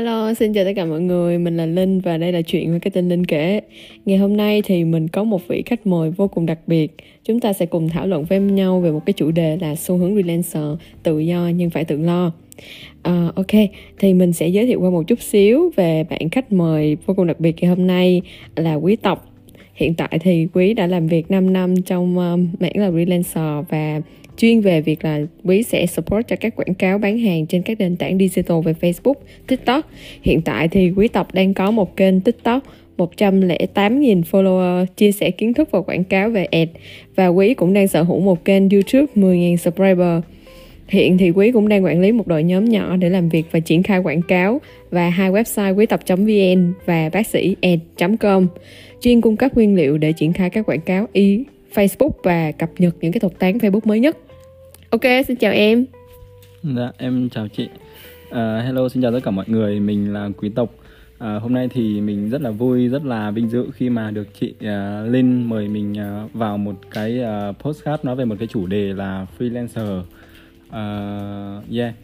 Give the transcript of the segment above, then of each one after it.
Hello, xin chào tất cả mọi người, mình là Linh và đây là chuyện về cái tên Linh kể. Ngày hôm nay thì mình có một vị khách mời vô cùng đặc biệt. Chúng ta sẽ cùng thảo luận với nhau về một cái chủ đề là xu hướng freelancer, tự do nhưng phải tự lo. Uh, ok, thì mình sẽ giới thiệu qua một chút xíu về bạn khách mời vô cùng đặc biệt ngày hôm nay là Quý Tộc. Hiện tại thì Quý đã làm việc 5 năm trong uh, mảng là freelancer và chuyên về việc là Quý sẽ support cho các quảng cáo bán hàng trên các nền tảng digital về Facebook, TikTok. Hiện tại thì Quý Tộc đang có một kênh TikTok 108.000 follower chia sẻ kiến thức và quảng cáo về ad và Quý cũng đang sở hữu một kênh YouTube 10.000 subscriber. Hiện thì Quý cũng đang quản lý một đội nhóm nhỏ để làm việc và triển khai quảng cáo và hai website quý tập.vn và bác sĩ ad.com chuyên cung cấp nguyên liệu để triển khai các quảng cáo y Facebook và cập nhật những cái thuật toán Facebook mới nhất. Ok, xin chào em. Dạ, em chào chị. Uh, hello, xin chào tất cả mọi người. Mình là Quý Tộc. Uh, hôm nay thì mình rất là vui, rất là vinh dự khi mà được chị uh, Linh mời mình uh, vào một cái uh, postcard nói về một cái chủ đề là freelancer. Uh, yeah.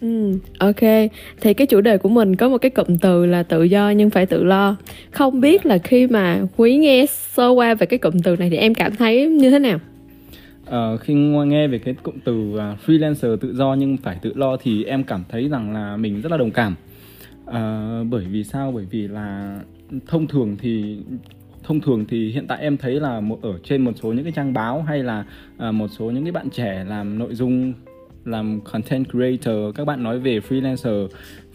Ừ, ok. Thì cái chủ đề của mình có một cái cụm từ là tự do nhưng phải tự lo. Không biết là khi mà Quý nghe sơ qua về cái cụm từ này thì em cảm thấy như thế nào? Uh, khi nghe về cái cụm từ uh, freelancer tự do nhưng phải tự lo thì em cảm thấy rằng là mình rất là đồng cảm. Uh, bởi vì sao? Bởi vì là thông thường thì thông thường thì hiện tại em thấy là một ở trên một số những cái trang báo hay là uh, một số những cái bạn trẻ làm nội dung làm content creator các bạn nói về freelancer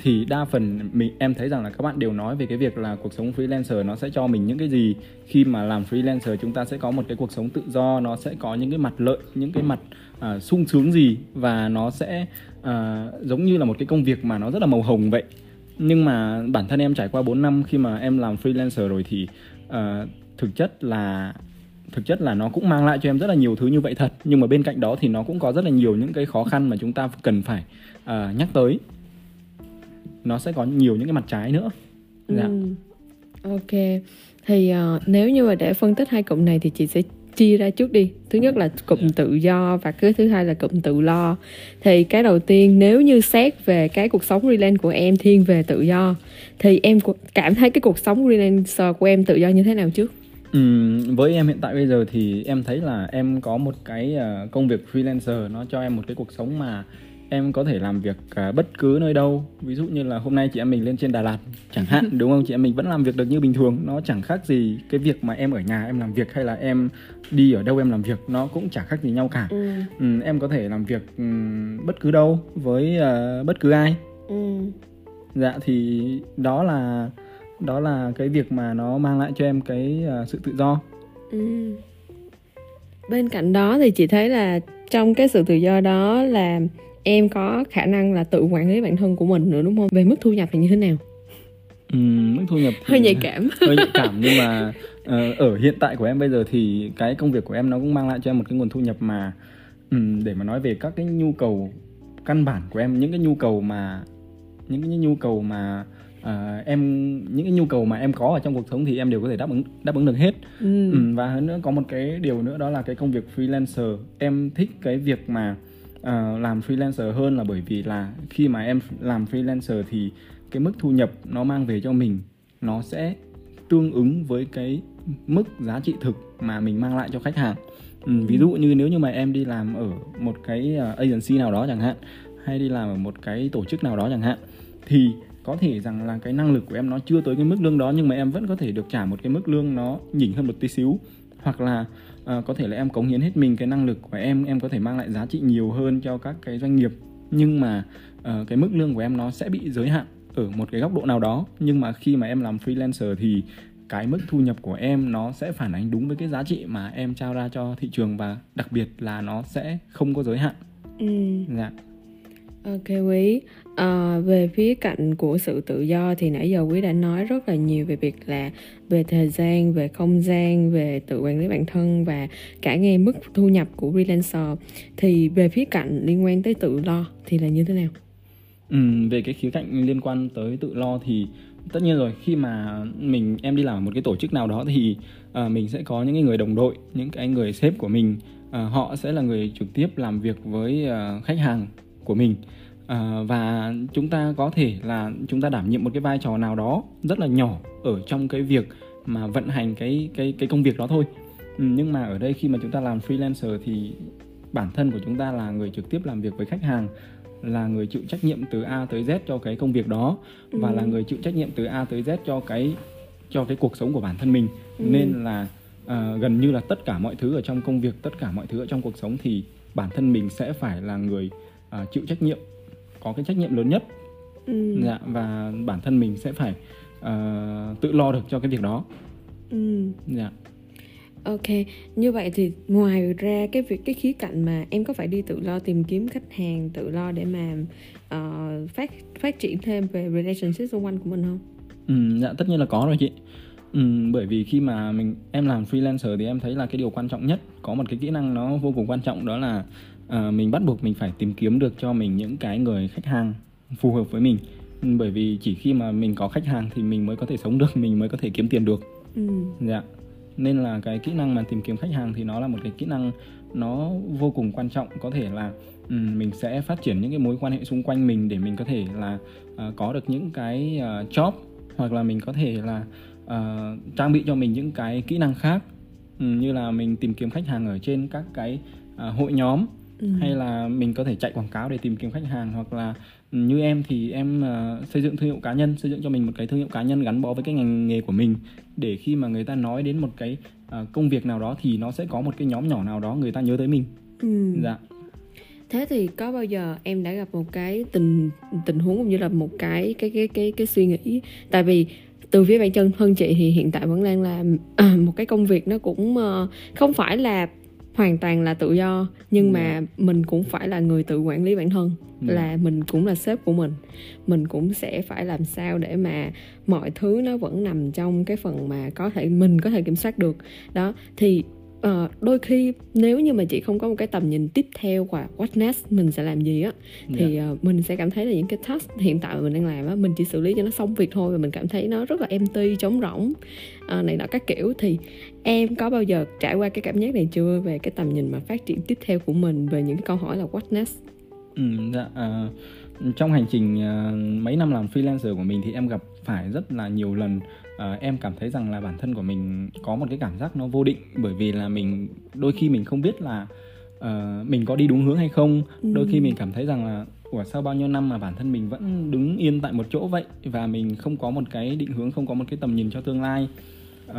thì đa phần mình em thấy rằng là các bạn đều nói về cái việc là cuộc sống freelancer nó sẽ cho mình những cái gì. Khi mà làm freelancer chúng ta sẽ có một cái cuộc sống tự do nó sẽ có những cái mặt lợi những cái mặt uh, sung sướng gì và nó sẽ uh, giống như là một cái công việc mà nó rất là màu hồng vậy. Nhưng mà bản thân em trải qua 4 năm khi mà em làm freelancer rồi thì uh, thực chất là thực chất là nó cũng mang lại cho em rất là nhiều thứ như vậy thật. Nhưng mà bên cạnh đó thì nó cũng có rất là nhiều những cái khó khăn mà chúng ta cần phải uh, nhắc tới. Nó sẽ có nhiều những cái mặt trái nữa. Dạ. ừ. ok. Thì uh, nếu như mà để phân tích hai cụm này thì chị sẽ chia ra trước đi. Thứ nhất là cụm dạ. tự do và cái thứ hai là cụm tự lo. Thì cái đầu tiên nếu như xét về cái cuộc sống freelance của em thiên về tự do thì em cảm thấy cái cuộc sống freelancer của em tự do như thế nào trước Ừ, với em hiện tại bây giờ thì em thấy là em có một cái uh, công việc freelancer nó cho em một cái cuộc sống mà em có thể làm việc uh, bất cứ nơi đâu. Ví dụ như là hôm nay chị em mình lên trên Đà Lạt chẳng hạn đúng không? Chị em mình vẫn làm việc được như bình thường. Nó chẳng khác gì cái việc mà em ở nhà em làm việc hay là em đi ở đâu em làm việc nó cũng chẳng khác gì nhau cả. Ừ. Ừ, em có thể làm việc um, bất cứ đâu với uh, bất cứ ai. Ừ. dạ thì đó là đó là cái việc mà nó mang lại cho em cái uh, sự tự do. Ừ. bên cạnh đó thì chị thấy là trong cái sự tự do đó là em có khả năng là tự quản lý bản thân của mình nữa đúng không? Về mức thu nhập thì như thế nào? Ừ, mức thu nhập thì hơi nhạy cảm. hơi nhạy cảm nhưng mà uh, ở hiện tại của em bây giờ thì cái công việc của em nó cũng mang lại cho em một cái nguồn thu nhập mà um, để mà nói về các cái nhu cầu căn bản của em những cái nhu cầu mà những cái nhu cầu mà uh, em những cái nhu cầu mà em có ở trong cuộc sống thì em đều có thể đáp ứng đáp ứng được hết. Ừ. Ừ, và hơn nữa có một cái điều nữa đó là cái công việc freelancer. Em thích cái việc mà uh, làm freelancer hơn là bởi vì là khi mà em làm freelancer thì cái mức thu nhập nó mang về cho mình nó sẽ tương ứng với cái mức giá trị thực mà mình mang lại cho khách hàng. Ừ, ví dụ như nếu như mà em đi làm ở một cái uh, agency nào đó chẳng hạn hay đi làm ở một cái tổ chức nào đó chẳng hạn thì có thể rằng là cái năng lực của em nó chưa tới cái mức lương đó nhưng mà em vẫn có thể được trả một cái mức lương nó nhỉnh hơn một tí xíu. Hoặc là uh, có thể là em cống hiến hết mình cái năng lực của em em có thể mang lại giá trị nhiều hơn cho các cái doanh nghiệp. Nhưng mà uh, cái mức lương của em nó sẽ bị giới hạn ở một cái góc độ nào đó. Nhưng mà khi mà em làm freelancer thì cái mức thu nhập của em nó sẽ phản ánh đúng với cái giá trị mà em trao ra cho thị trường và đặc biệt là nó sẽ không có giới hạn. Ừ. dạ. Ok quý, à, về phía cạnh của sự tự do thì nãy giờ quý đã nói rất là nhiều về việc là về thời gian, về không gian, về tự quản lý bản thân và cả nghe mức thu nhập của freelancer. Thì về phía cạnh liên quan tới tự lo thì là như thế nào? Ừ, về cái khía cạnh liên quan tới tự lo thì tất nhiên rồi khi mà mình em đi làm ở một cái tổ chức nào đó thì uh, mình sẽ có những cái người đồng đội, những cái người sếp của mình, uh, họ sẽ là người trực tiếp làm việc với uh, khách hàng của mình à, và chúng ta có thể là chúng ta đảm nhiệm một cái vai trò nào đó rất là nhỏ ở trong cái việc mà vận hành cái cái cái công việc đó thôi ừ, nhưng mà ở đây khi mà chúng ta làm freelancer thì bản thân của chúng ta là người trực tiếp làm việc với khách hàng là người chịu trách nhiệm từ A tới Z cho cái công việc đó ừ. và là người chịu trách nhiệm từ A tới Z cho cái cho cái cuộc sống của bản thân mình ừ. nên là uh, gần như là tất cả mọi thứ ở trong công việc tất cả mọi thứ ở trong cuộc sống thì bản thân mình sẽ phải là người uh, chịu trách nhiệm có cái trách nhiệm lớn nhất ừ. dạ và bản thân mình sẽ phải uh, tự lo được cho cái việc đó ừ. dạ Ok, như vậy thì ngoài ra cái việc cái khía cạnh mà em có phải đi tự lo tìm kiếm khách hàng, tự lo để mà uh, phát phát triển thêm về relationship xung quanh của mình không? Ừ, dạ tất nhiên là có rồi chị. Ừ, bởi vì khi mà mình em làm freelancer thì em thấy là cái điều quan trọng nhất có một cái kỹ năng nó vô cùng quan trọng đó là uh, mình bắt buộc mình phải tìm kiếm được cho mình những cái người khách hàng phù hợp với mình. Bởi vì chỉ khi mà mình có khách hàng thì mình mới có thể sống được mình mới có thể kiếm tiền được. Ừ. dạ. Nên là cái kỹ năng mà tìm kiếm khách hàng thì nó là một cái kỹ năng nó vô cùng quan trọng. Có thể là um, mình sẽ phát triển những cái mối quan hệ xung quanh mình để mình có thể là uh, có được những cái uh, job hoặc là mình có thể là uh, trang bị cho mình những cái kỹ năng khác. Um, như là mình tìm kiếm khách hàng ở trên các cái uh, hội nhóm ừ. hay là mình có thể chạy quảng cáo để tìm kiếm khách hàng hoặc là như em thì em uh, xây dựng thương hiệu cá nhân xây dựng cho mình một cái thương hiệu cá nhân gắn bó với cái ngành nghề của mình để khi mà người ta nói đến một cái uh, công việc nào đó thì nó sẽ có một cái nhóm nhỏ nào đó người ta nhớ tới mình ừ. dạ thế thì có bao giờ em đã gặp một cái tình tình huống cũng như là một cái cái cái cái cái suy nghĩ tại vì từ phía bản chân hơn chị thì hiện tại vẫn đang làm à, một cái công việc nó cũng uh, không phải là hoàn toàn là tự do nhưng mà. Dạ. mình cũng phải là người tự quản lý bản thân. Dạ. là mình cũng là sếp của mình mình cũng sẽ phải làm sao để mà mọi thứ nó vẫn nằm trong cái phần mà có thể mình có thể kiểm soát được đó thì uh, đôi khi nếu như mà chị không có một cái tầm nhìn tiếp theo và what next mình sẽ làm gì á thì uh, mình sẽ cảm thấy là những cái task hiện tại mà mình đang làm á mình chỉ xử lý cho nó xong việc thôi và mình cảm thấy nó rất là empty trống rỗng uh, này nọ các kiểu. Thì em có bao giờ trải qua cái cảm giác này chưa về cái tầm nhìn mà phát triển tiếp theo của mình về những cái câu hỏi là what next? Ừ, dạ uh, trong hành trình uh, mấy năm làm freelancer của mình thì em gặp phải rất là nhiều lần uh, em cảm thấy rằng là bản thân của mình có một cái cảm giác nó vô định bởi vì là mình đôi khi mình không biết là uh, mình có đi đúng hướng hay không. Ừ. đôi khi mình cảm thấy rằng là của sau bao nhiêu năm mà bản thân mình vẫn đứng yên tại một chỗ vậy? Và mình không có một cái định hướng không có một cái tầm nhìn cho tương lai. Uh,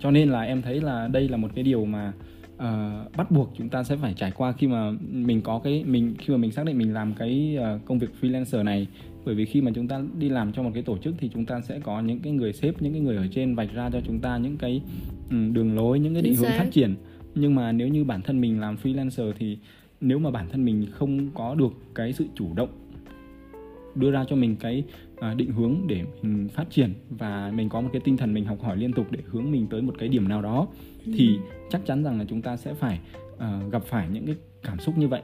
cho nên là em thấy là đây là một cái điều mà uh, bắt buộc chúng ta sẽ phải trải qua khi mà mình có cái mình khi mà mình xác định mình làm cái uh, công việc freelancer này. Bởi vì khi mà chúng ta đi làm cho một cái tổ chức thì chúng ta sẽ có những cái người sếp những cái người ở trên vạch ra cho chúng ta những cái um, đường lối những cái định hướng phát triển. Nhưng mà nếu như bản thân mình làm freelancer thì nếu mà bản thân mình không có được cái sự chủ động đưa ra cho mình cái định hướng để mình phát triển và mình có một cái tinh thần mình học hỏi liên tục để hướng mình tới một cái điểm nào đó ừ. thì chắc chắn rằng là chúng ta sẽ phải uh, gặp phải những cái cảm xúc như vậy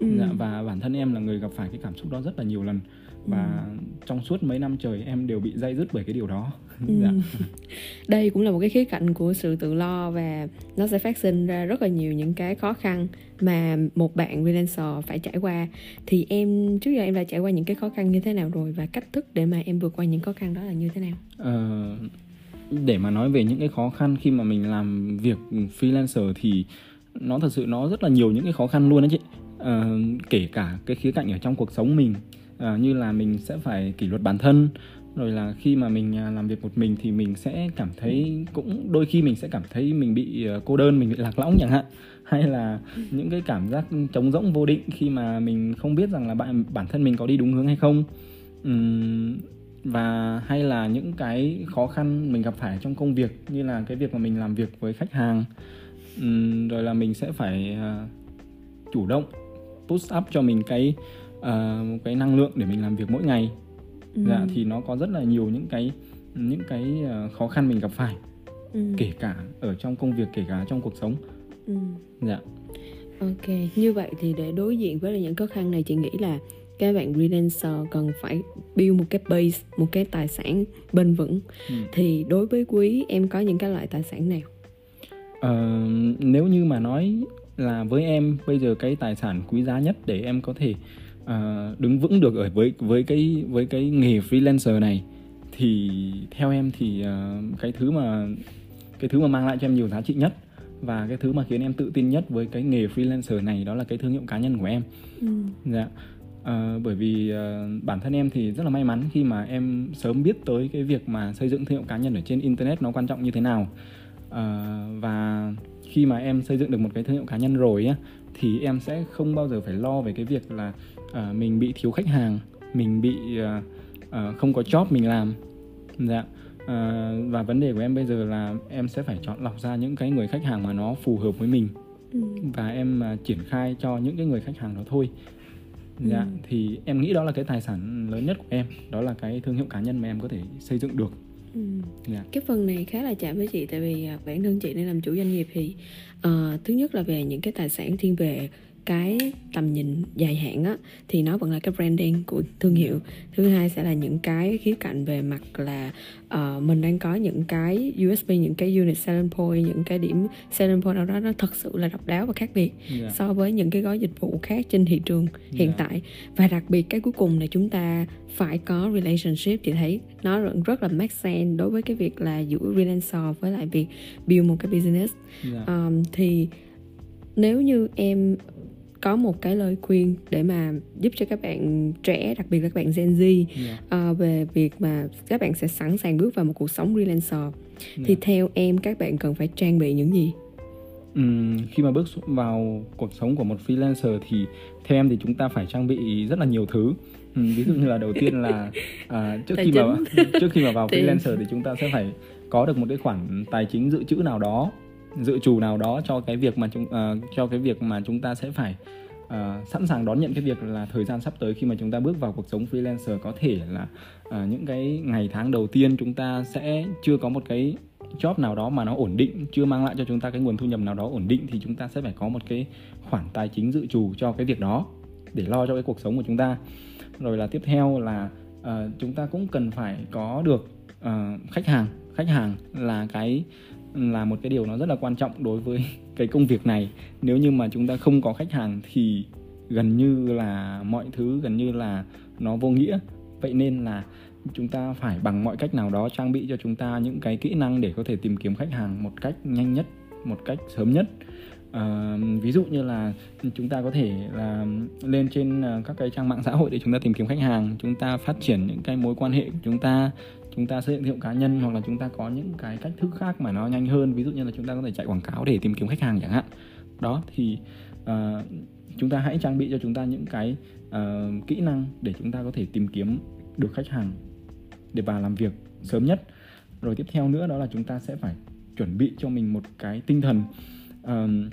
ừ. dạ, và bản thân em là người gặp phải cái cảm xúc đó rất là nhiều lần và ừ. trong suốt mấy năm trời em đều bị dây dứt bởi cái điều đó ừ. dạ. đây cũng là một cái khía cạnh của sự tự lo và nó sẽ phát sinh ra rất là nhiều những cái khó khăn mà một bạn freelancer phải trải qua thì em trước giờ em đã trải qua những cái khó khăn như thế nào rồi và cách thức để mà em vượt qua những khó khăn đó là như thế nào ờ, để mà nói về những cái khó khăn khi mà mình làm việc freelancer thì nó thật sự nó rất là nhiều những cái khó khăn luôn đấy chị ờ, kể cả cái khía cạnh ở trong cuộc sống mình à, như là mình sẽ phải kỷ luật bản thân rồi là khi mà mình à, làm việc một mình thì mình sẽ cảm thấy cũng đôi khi mình sẽ cảm thấy mình bị ờ, cô đơn mình bị lạc lõng chẳng hạn. Hay là những cái cảm giác trống rỗng vô định khi mà mình không biết rằng là bạn bản thân mình có đi đúng hướng hay không. Uhm, và hay là những cái khó khăn mình gặp phải trong công việc như là cái việc mà mình làm việc với khách hàng. Uhm, rồi là mình sẽ phải uh, chủ động push up cho mình cái uh, một cái năng lượng để mình làm việc mỗi ngày ừ. dạ thì nó có rất là nhiều những cái những cái uh, khó khăn mình gặp phải ừ. kể cả ở trong công việc kể cả trong cuộc sống ừ. dạ ok như vậy thì để đối diện với những khó khăn này chị nghĩ là các bạn freelancer cần phải build một cái base một cái tài sản bền vững ừ. thì đối với quý em có những cái loại tài sản nào uh, nếu như mà nói là với em bây giờ cái tài sản quý giá nhất để em có thể uh, đứng vững được ở với với cái với cái nghề freelancer này thì theo em thì uh, cái thứ mà cái thứ mà mang lại cho em nhiều giá trị nhất và cái thứ mà khiến em tự tin nhất với cái nghề freelancer này đó là cái thương hiệu cá nhân của em. Ừ. dạ. À, bởi vì uh, bản thân em thì rất là may mắn khi mà em sớm biết tới cái việc mà xây dựng thương hiệu cá nhân ở trên internet nó quan trọng như thế nào. À, và khi mà em xây dựng được một cái thương hiệu cá nhân rồi á thì em sẽ không bao giờ phải lo về cái việc là uh, mình bị thiếu khách hàng mình bị uh, uh, không có job mình làm dạ à, và vấn đề của em bây giờ là em sẽ phải chọn lọc ra những cái người khách hàng mà nó phù hợp với mình ừ. và em uh, triển khai cho những cái người khách hàng đó thôi dạ ừ. thì em nghĩ đó là cái tài sản lớn nhất của em đó là cái thương hiệu cá nhân mà em có thể xây dựng được Ừ. Yeah. Dạ. cái phần này khá là chạm với chị tại vì bản thân chị đang làm chủ doanh nghiệp thì uh, thứ nhất là về những cái tài sản thiên về cái tầm nhìn dài hạn á thì nó vẫn là cái branding của thương hiệu thứ hai sẽ là những cái khía cạnh về mặt là uh, mình đang có những cái USP những cái unit selling point những cái điểm selling point nào đó nó thật sự là độc đáo và khác biệt yeah. Dạ. so với những cái gói dịch vụ khác trên thị trường hiện yeah. Dạ. tại và đặc biệt cái cuối cùng là chúng ta phải có relationship thì thấy nó rất là make sense đối với cái việc là giữa freelancer với lại việc build một cái business yeah. um, thì nếu như em có một cái lời khuyên để mà giúp cho các bạn trẻ đặc biệt là các bạn Gen Z yeah. uh, về việc mà các bạn sẽ sẵn sàng bước vào một cuộc sống freelancer yeah. thì theo em các bạn cần phải trang bị những gì? Uhm, khi mà bước vào cuộc sống của một freelancer thì theo em thì chúng ta phải trang bị rất là nhiều thứ uhm, ví dụ như là đầu tiên là à, trước khi mà trước khi mà vào freelancer thì chúng ta sẽ phải có được một cái khoản tài chính dự trữ nào đó dự trù nào đó cho cái việc mà chúng uh, cho cái việc mà chúng ta sẽ phải uh, sẵn sàng đón nhận cái việc là thời gian sắp tới khi mà chúng ta bước vào cuộc sống freelancer. Có thể là uh, những cái ngày tháng đầu tiên chúng ta sẽ chưa có một cái job nào đó mà nó ổn định chưa mang lại cho chúng ta cái nguồn thu nhập nào đó ổn định thì chúng ta sẽ phải có một cái khoản tài chính dự trù cho cái việc đó để lo cho cái cuộc sống của chúng ta. Rồi là tiếp theo là uh, chúng ta cũng cần phải có được uh, khách hàng. Khách hàng là cái là một cái điều nó rất là quan trọng đối với cái công việc này. Nếu như mà chúng ta không có khách hàng thì gần như là mọi thứ gần như là nó vô nghĩa. Vậy nên là chúng ta phải bằng mọi cách nào đó trang bị cho chúng ta những cái kỹ năng để có thể tìm kiếm khách hàng một cách nhanh nhất một cách sớm nhất. À, ví dụ như là chúng ta có thể là lên trên ờ, các cái trang mạng xã hội để chúng ta tìm kiếm khách hàng chúng ta phát triển những cái mối quan hệ của chúng ta chúng ta xây dựng thương hiệu cá nhân hoặc là chúng ta có những cái cách thức khác mà nó nhanh hơn. Ví dụ như là chúng ta có thể chạy quảng cáo để tìm kiếm khách hàng chẳng hạn. Đó thì uh, chúng ta hãy trang bị cho chúng ta những cái uh, kỹ năng để chúng ta có thể tìm kiếm được khách hàng để vào làm việc sớm nhất. Rồi tiếp theo nữa đó là chúng ta sẽ phải chuẩn bị cho mình một cái tinh thần. Uh,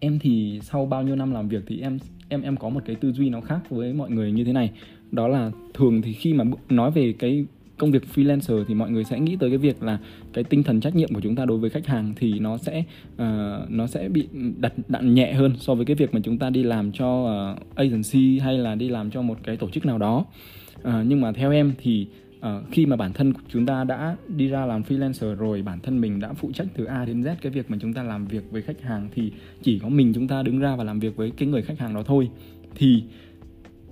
em thì sau bao nhiêu năm làm việc thì em em em có một cái tư duy nó khác với mọi người như thế này. Đó là thường thì khi mà nói về cái công việc freelancer thì mọi người sẽ nghĩ tới cái việc là cái tinh thần trách nhiệm của chúng ta đối với khách hàng thì nó sẽ uh, nó sẽ bị đặt đạn nhẹ hơn so với cái việc mà chúng ta đi làm cho uh, agency hay là đi làm cho một cái tổ chức nào đó. Uh, nhưng mà theo em thì uh, khi mà bản thân chúng ta đã đi ra làm freelancer rồi bản thân mình đã phụ trách từ A đến Z cái việc mà chúng ta làm việc với khách hàng thì chỉ có mình chúng ta đứng ra và làm việc với cái người khách hàng đó thôi. Thì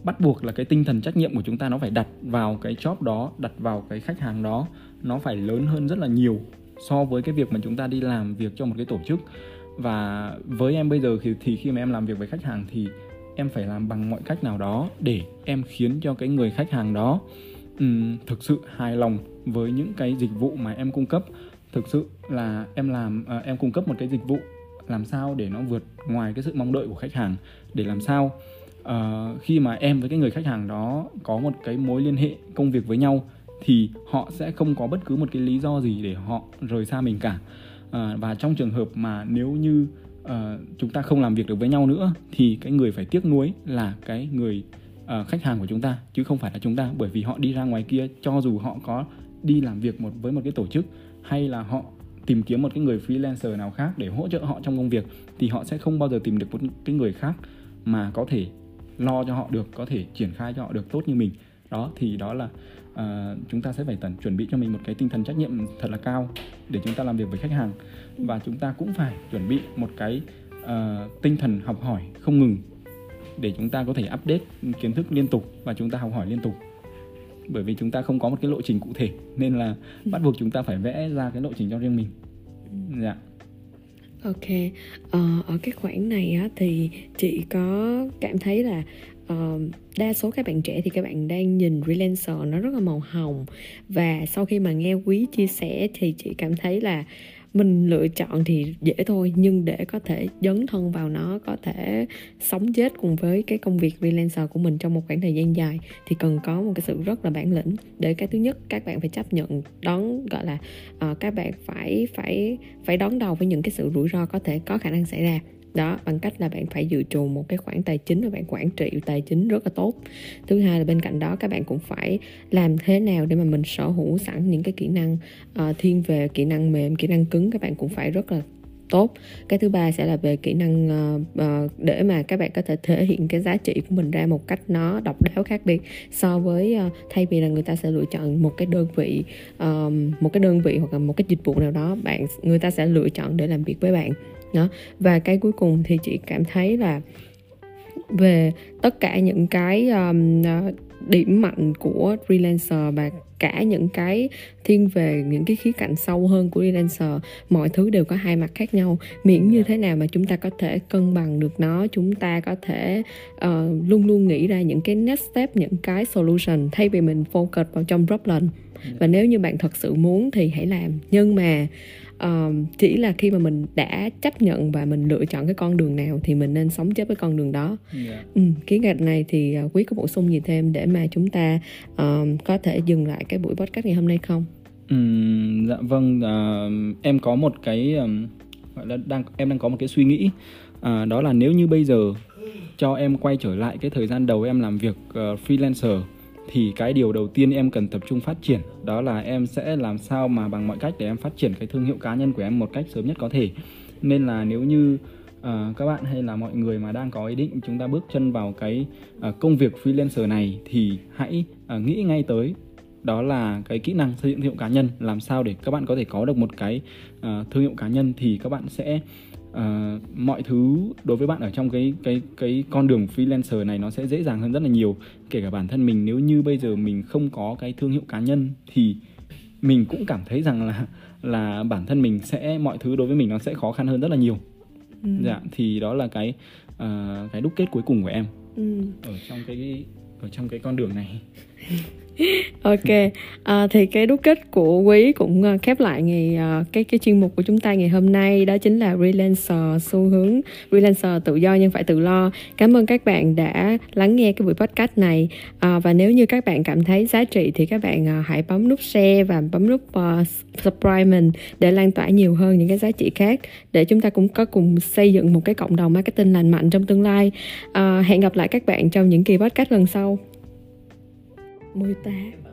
bắt buộc là cái tinh thần trách nhiệm của chúng ta nó phải đặt vào cái job đó đặt vào cái khách hàng đó nó phải lớn hơn rất là nhiều so với cái việc mà chúng ta đi làm việc cho một cái tổ chức. Và với em bây giờ thì, thì khi mà em làm việc với khách hàng thì em phải làm bằng mọi cách nào đó để em khiến cho cái người khách hàng đó um, thực sự hài lòng với những cái dịch vụ mà em cung cấp. Thực sự là em làm uh, em cung cấp một cái dịch vụ làm sao để nó vượt ngoài cái sự mong đợi của khách hàng để làm sao uh, khi mà em với cái người khách hàng đó có một cái mối liên hệ công việc với nhau thì họ sẽ không có bất cứ một cái lý do gì để họ rời xa mình cả. Uh, và trong trường hợp mà nếu như uh, chúng ta không làm việc được với nhau nữa thì cái người phải tiếc nuối là cái người uh, khách hàng của chúng ta chứ không phải là chúng ta. Bởi vì họ đi ra ngoài kia cho dù họ có đi làm việc một với một cái tổ chức hay là họ tìm kiếm một cái người freelancer nào khác để hỗ trợ họ trong công việc thì họ sẽ không bao giờ tìm được một cái người khác mà có thể lo cho họ được có thể triển khai cho họ được tốt như mình. Đó thì đó là uh, chúng ta sẽ phải tận chuẩn bị cho mình một cái tinh thần trách nhiệm thật là cao để chúng ta làm việc với khách hàng. Và chúng ta cũng phải chuẩn bị một cái uh, tinh thần học hỏi không ngừng để chúng ta có thể update kiến thức liên tục và chúng ta học hỏi liên tục. Bởi vì chúng ta không có một cái lộ trình cụ thể nên là bắt buộc chúng ta phải vẽ ra cái lộ trình cho riêng mình. Dạ ok ờ, ở cái khoảng này á thì chị có cảm thấy là uh, đa số các bạn trẻ thì các bạn đang nhìn freelancer nó rất là màu hồng. Và sau khi mà nghe quý chia sẻ thì chị cảm thấy là mình lựa chọn thì dễ thôi nhưng để có thể dấn thân vào nó có thể sống chết cùng với cái công việc freelancer của mình trong một khoảng thời gian dài thì cần có một cái sự rất là bản lĩnh. Để cái thứ nhất các bạn phải chấp nhận đón gọi là uh, các bạn phải phải phải đón đầu với những cái sự rủi ro có thể có khả năng xảy ra đó bằng cách là bạn phải dự trù một cái khoản tài chính và bạn quản trị tài chính rất là tốt. Thứ hai là bên cạnh đó các bạn cũng phải làm thế nào để mà mình sở hữu sẵn những cái kỹ năng uh, thiên về kỹ năng mềm kỹ năng cứng các bạn cũng phải rất là tốt. Cái thứ ba sẽ là về kỹ năng uh, uh, để mà các bạn có thể thể hiện cái giá trị của mình ra một cách nó độc đáo khác biệt so với uh, thay vì là người ta sẽ lựa chọn một cái đơn vị uh, một cái đơn vị hoặc là một cái dịch vụ nào đó bạn người ta sẽ lựa chọn để làm việc với bạn đó. Và cái cuối cùng thì chị cảm thấy là về tất cả những cái um, điểm mạnh của freelancer và cả những cái thiên về những cái khía cạnh sâu hơn của freelancer mọi thứ đều có hai mặt khác nhau. Miễn như thế nào mà chúng ta có thể cân bằng được nó chúng ta có thể uh, luôn luôn nghĩ ra những cái next step những cái solution thay vì mình focus vào trong problem. Và nếu như bạn thật sự muốn thì hãy làm. Nhưng mà uh, chỉ là khi mà mình đã chấp nhận và mình lựa chọn cái con đường nào thì mình nên sống chết với con đường đó yeah. Ừ, kiến gạch này thì uh, quý có bổ sung gì thêm để mà chúng ta uh, có thể dừng lại cái buổi podcast ngày hôm nay không ừ, dạ vâng uh, em có một cái um, gọi là đang em đang có một cái suy nghĩ uh, đó là nếu như bây giờ cho em quay trở lại cái thời gian đầu em làm việc uh, freelancer thì cái điều đầu tiên em cần tập trung phát triển đó là em sẽ làm sao mà bằng mọi cách để em phát triển cái thương hiệu cá nhân của em một cách sớm nhất có thể. Nên là nếu như uh, các bạn hay là mọi người mà đang có ý định chúng ta bước chân vào cái uh, công việc freelancer này thì hãy uh, nghĩ ngay tới đó là cái kỹ năng xây dựng thương hiệu cá nhân làm sao để các bạn có thể có được một cái uh, thương hiệu cá nhân thì các bạn sẽ uh, mọi thứ đối với bạn ở trong cái cái cái con đường freelancer này nó sẽ dễ dàng hơn rất là nhiều kể cả bản thân mình nếu như bây giờ mình không có cái thương hiệu cá nhân thì mình cũng cảm thấy rằng là là bản thân mình sẽ mọi thứ đối với mình nó sẽ khó khăn hơn rất là nhiều ừ. dạ thì đó là cái uh, cái đúc kết cuối cùng của em ừ. ở trong cái ở trong cái con đường này ok. À, thì cái đúc kết của quý cũng à, khép lại ngày à, cái cái chuyên mục của chúng ta ngày hôm nay đó chính là freelancer xu hướng freelancer tự do nhưng phải tự lo. Cảm ơn các bạn đã lắng nghe cái buổi podcast này. À, và nếu như các bạn cảm thấy giá trị thì các bạn à, hãy bấm nút share và bấm nút uh, subscribe mình để lan tỏa nhiều hơn những cái giá trị khác để chúng ta cũng có cùng xây dựng một cái cộng đồng marketing lành mạnh trong tương lai. À, hẹn gặp lại các bạn trong những kỳ podcast lần sau. 18